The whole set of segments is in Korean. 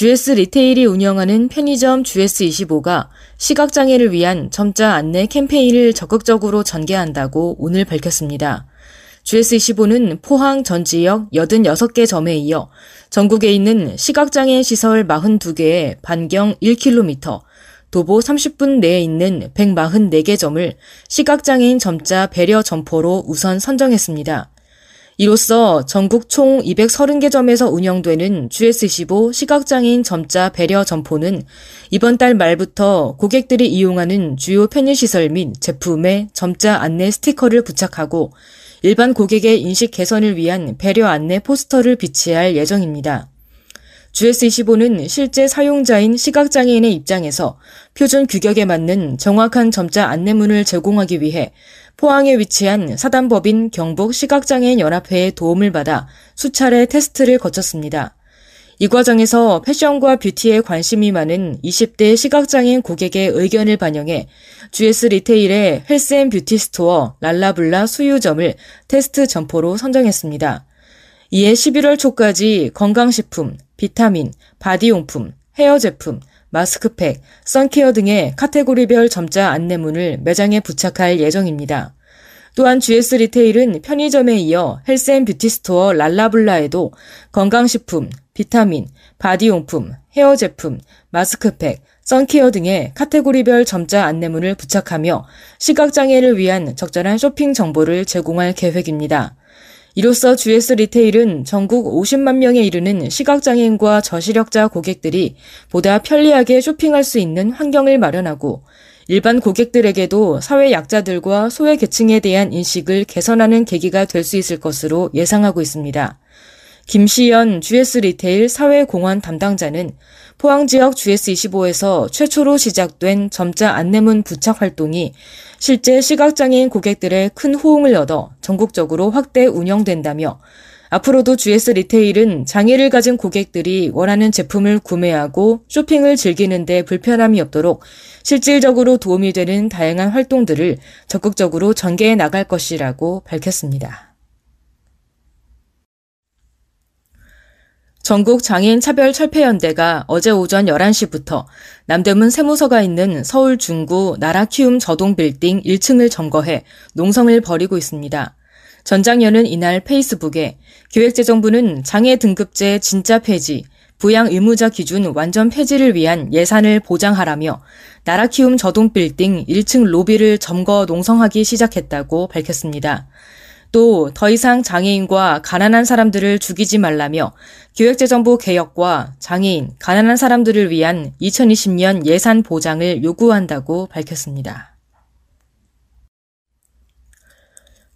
GS 리테일이 운영하는 편의점 GS25가 시각장애를 위한 점자 안내 캠페인을 적극적으로 전개한다고 오늘 밝혔습니다. GS25는 포항 전 지역 86개 점에 이어 전국에 있는 시각장애 시설 42개에 반경 1km, 도보 30분 내에 있는 144개 점을 시각장애인 점자 배려 점포로 우선 선정했습니다. 이로써 전국 총 230개 점에서 운영되는 GS15 시각장애인 점자 배려 점포는 이번 달 말부터 고객들이 이용하는 주요 편의시설 및 제품에 점자 안내 스티커를 부착하고 일반 고객의 인식 개선을 위한 배려 안내 포스터를 비치할 예정입니다. GS25는 실제 사용자인 시각장애인의 입장에서 표준 규격에 맞는 정확한 점자 안내문을 제공하기 위해 포항에 위치한 사단법인 경북 시각장애인 연합회의 도움을 받아 수차례 테스트를 거쳤습니다. 이 과정에서 패션과 뷰티에 관심이 많은 20대 시각장애인 고객의 의견을 반영해 GS 리테일의 헬스앤뷰티 스토어 랄라블라 수유점을 테스트 점포로 선정했습니다. 이에 11월 초까지 건강식품, 비타민, 바디용품, 헤어 제품, 마스크팩, 선케어 등의 카테고리별 점자 안내문을 매장에 부착할 예정입니다. 또한 GS 리테일은 편의점에 이어 헬스앤뷰티 스토어 랄라블라에도 건강식품, 비타민, 바디용품, 헤어 제품, 마스크팩, 선케어 등의 카테고리별 점자 안내문을 부착하며 시각장애를 위한 적절한 쇼핑 정보를 제공할 계획입니다. 이로써 GS 리테일은 전국 50만 명에 이르는 시각장애인과 저시력자 고객들이 보다 편리하게 쇼핑할 수 있는 환경을 마련하고 일반 고객들에게도 사회 약자들과 소외 계층에 대한 인식을 개선하는 계기가 될 수 있을 것으로 예상하고 있습니다. 김시연 GS 리테일 사회공헌 담당자는 포항 지역 GS25에서 최초로 시작된 점자 안내문 부착 활동이 실제 시각장애인 고객들의 큰 호응을 얻어 전국적으로 확대 운영된다며 앞으로도 GS 리테일은 장애를 가진 고객들이 원하는 제품을 구매하고 쇼핑을 즐기는데 불편함이 없도록 실질적으로 도움이 되는 다양한 활동들을 적극적으로 전개해 나갈 것이라고 밝혔습니다. 전국 장애인 차별 철폐연대가 어제 오전 11시부터 남대문 세무서가 있는 서울 중구 나라키움 저동 빌딩 1층을 점거해 농성을 벌이고 있습니다. 전장현은 이날 페이스북에 기획재정부는 장애 등급제 진짜 폐지, 부양 의무자 기준 완전 폐지를 위한 예산을 보장하라며 나라키움 저동 빌딩 1층 로비를 점거 농성하기 시작했다고 밝혔습니다. 또 더 이상 장애인과 가난한 사람들을 죽이지 말라며 기획재정부 개혁과 장애인, 가난한 사람들을 위한 2020년 예산 보장을 요구한다고 밝혔습니다.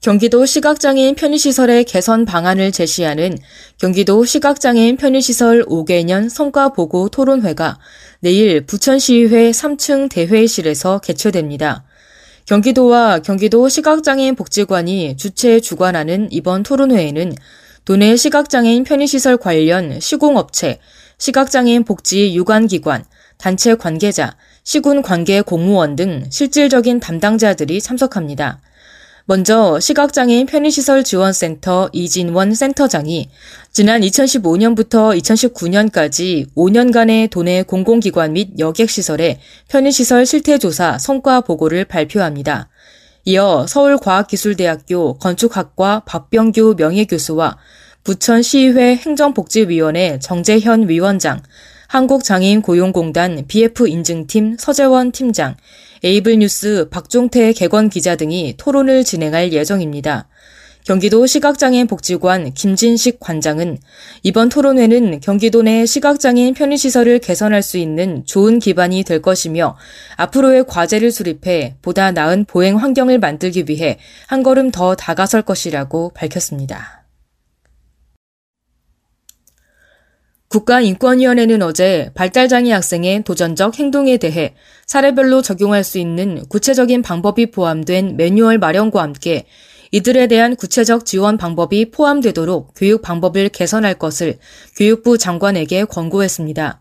경기도 시각장애인 편의시설의 개선 방안을 제시하는 경기도 시각장애인 편의시설 5개년 성과보고 토론회가 내일 부천시의회 3층 대회실에서 개최됩니다. 경기도와 경기도 시각장애인 복지관이 주최 주관하는 이번 토론회에는 도내 시각장애인 편의시설 관련 시공업체, 시각장애인 복지 유관기관, 단체 관계자, 시군 관계 공무원 등 실질적인 담당자들이 참석합니다. 먼저 시각장애인 편의시설 지원센터 이진원 센터장이 지난 2015년부터 2019년까지 5년간의 도내 공공기관 및 여객시설의 편의시설 실태조사 성과 보고를 발표합니다. 이어 서울과학기술대학교 건축학과 박병규 명예교수와 부천시의회 행정복지위원회 정재현 위원장, 한국장애인 고용공단 BF 인증팀 서재원 팀장, 에이블뉴스 박종태 개건 기자 등이 토론을 진행할 예정입니다. 경기도 시각장애인 복지관 김진식 관장은 이번 토론회는 경기도 내 시각장애인 편의시설을 개선할 수 있는 좋은 기반이 될 것이며 앞으로의 과제를 수립해 보다 나은 보행 환경을 만들기 위해 한 걸음 더 다가설 것이라고 밝혔습니다. 국가인권위원회는 어제 발달장애 학생의 도전적 행동에 대해 사례별로 적용할 수 있는 구체적인 방법이 포함된 매뉴얼 마련과 함께 이들에 대한 구체적 지원 방법이 포함되도록 교육 방법을 개선할 것을 교육부 장관에게 권고했습니다.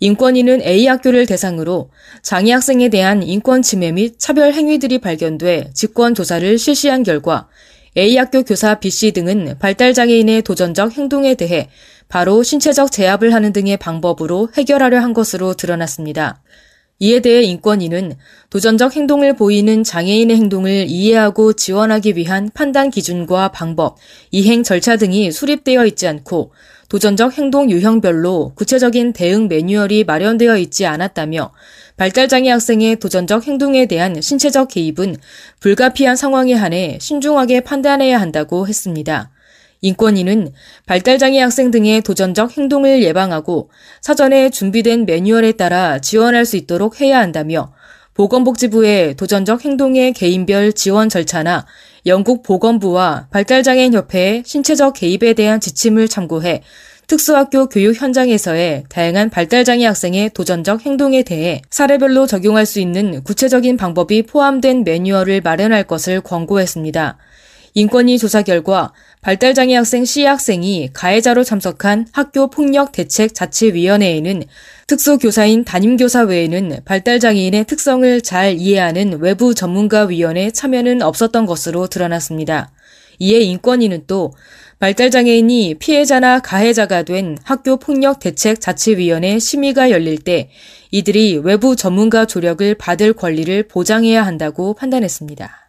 인권위는 A 학교를 대상으로 장애 학생에 대한 인권 침해 및 차별 행위들이 발견돼 직권 조사를 실시한 결과 A 학교 교사 B씨 등은 발달장애인의 도전적 행동에 대해 바로 신체적 제압을 하는 등의 방법으로 해결하려 한 것으로 드러났습니다. 이에 대해 인권위는 도전적 행동을 보이는 장애인의 행동을 이해하고 지원하기 위한 판단 기준과 방법, 이행 절차 등이 수립되어 있지 않고 도전적 행동 유형별로 구체적인 대응 매뉴얼이 마련되어 있지 않았다며 발달장애 학생의 도전적 행동에 대한 신체적 개입은 불가피한 상황에 한해 신중하게 판단해야 한다고 했습니다. 인권위는 발달장애 학생 등의 도전적 행동을 예방하고 사전에 준비된 매뉴얼에 따라 지원할 수 있도록 해야 한다며 보건복지부의 도전적 행동의 개인별 지원 절차나 영국 보건부와 발달장애인협회의 신체적 개입에 대한 지침을 참고해 특수학교 교육 현장에서의 다양한 발달장애 학생의 도전적 행동에 대해 사례별로 적용할 수 있는 구체적인 방법이 포함된 매뉴얼을 마련할 것을 권고했습니다. 인권위 조사 결과 발달장애 학생 C 학생이 가해자로 참석한 학교 폭력 대책 자치위원회에는 특수교사인 담임교사 외에는 발달장애인의 특성을 잘 이해하는 외부 전문가 위원회 참여는 없었던 것으로 드러났습니다. 이에 인권위는 또 발달장애인이 피해자나 가해자가 된 학교 폭력 대책 자치위원회 심의가 열릴 때 이들이 외부 전문가 조력을 받을 권리를 보장해야 한다고 판단했습니다.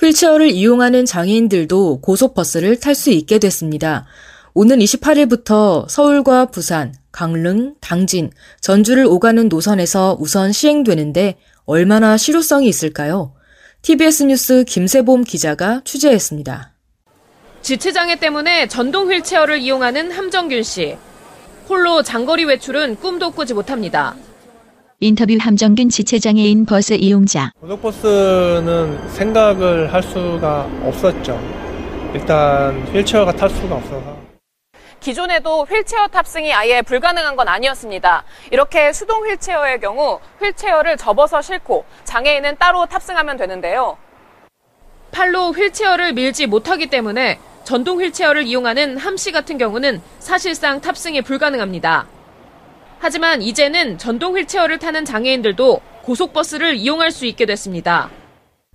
휠체어를 이용하는 장애인들도 고속버스를 탈 수 있게 됐습니다. 오는 28일부터 서울과 부산, 강릉, 당진, 전주를 오가는 노선에서 우선 시행되는데 얼마나 실효성이 있을까요? TBS 뉴스 김세봄 기자가 취재했습니다. 지체장애 때문에 전동 휠체어를 이용하는 함정균 씨. 홀로 장거리 외출은 꿈도 꾸지 못합니다. 인터뷰 함정균 지체장애인 버스 이용자. 고속버스는 생각을 할 수가 없었죠. 일단 휠체어가 탈 수가 없어서. 기존에도 휠체어 탑승이 아예 불가능한 건 아니었습니다. 이렇게 수동 휠체어의 경우 휠체어를 접어서 싣고 장애인은 따로 탑승하면 되는데요. 팔로 휠체어를 밀지 못하기 때문에 전동 휠체어를 이용하는 함씨 같은 경우는 사실상 탑승이 불가능합니다. 하지만 이제는 전동 휠체어를 타는 장애인들도 고속버스를 이용할 수 있게 됐습니다.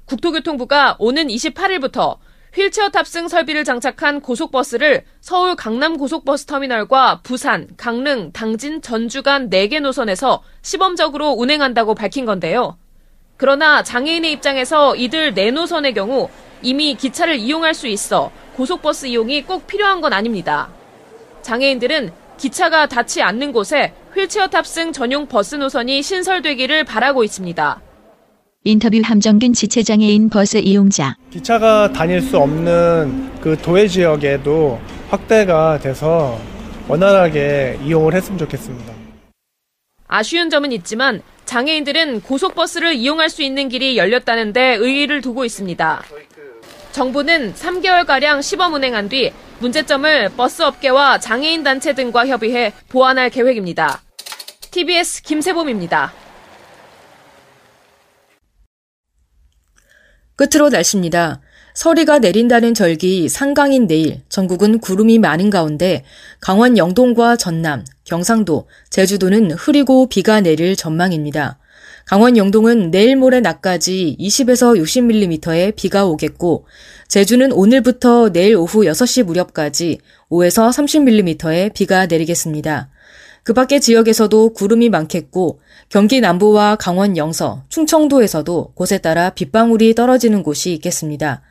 국토교통부가 오는 28일부터 휠체어 탑승 설비를 장착한 고속버스를 서울 강남 고속버스 터미널과 부산, 강릉, 당진, 전주 간 4개 노선에서 시범적으로 운행한다고 밝힌 건데요. 그러나 장애인의 입장에서 이들 4노선의 경우 이미 기차를 이용할 수 있어 고속버스 이용이 꼭 필요한 건 아닙니다. 장애인들은 기차가 닿지 않는 곳에 휠체어 탑승 전용 버스 노선이 신설되기를 바라고 있습니다. 인터뷰 함정균 지체장애인 버스 이용자. 기차가 다닐 수 없는 그 도해 지역에도 확대가 돼서 원활하게 이용을 했으면 좋겠습니다. 아쉬운 점은 있지만 장애인들은 고속버스를 이용할 수 있는 길이 열렸다는데 의의를 두고 있습니다. 정부는 3개월가량 시범 운행한 뒤 문제점을 버스 업계와 장애인 단체 등과 협의해 보완할 계획입니다. TBS 김세범입니다. 끝으로 날씨입니다. 서리가 내린다는 절기 상강인 내일 전국은 구름이 많은 가운데 강원 영동과 전남, 경상도, 제주도는 흐리고 비가 내릴 전망입니다. 강원 영동은 내일 모레 낮까지 20에서 60mm의 비가 오겠고 제주는 오늘부터 내일 오후 6시 무렵까지 5에서 30mm의 비가 내리겠습니다. 그 밖의 지역에서도 구름이 많겠고 경기 남부와 강원 영서, 충청도에서도 곳에 따라 빗방울이 떨어지는 곳이 있겠습니다.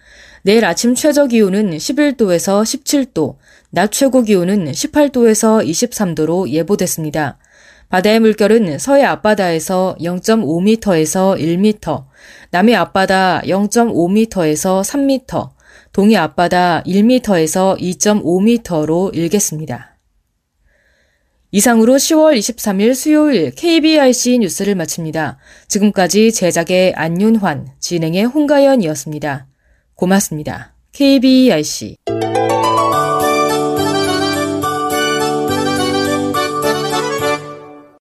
내일 아침 최저 기온은 11도에서 17도, 낮 최고 기온은 18도에서 23도로 예보됐습니다. 바다의 물결은 서해 앞바다에서 0.5m에서 1m, 남해 앞바다 0.5m에서 3m, 동해 앞바다 1m에서 2.5m로 일겠습니다. 이상으로 10월 23일 수요일 KBRC 뉴스를 마칩니다. 지금까지 제작의 안윤환, 진행의 홍가연이었습니다. 고맙습니다. KBRC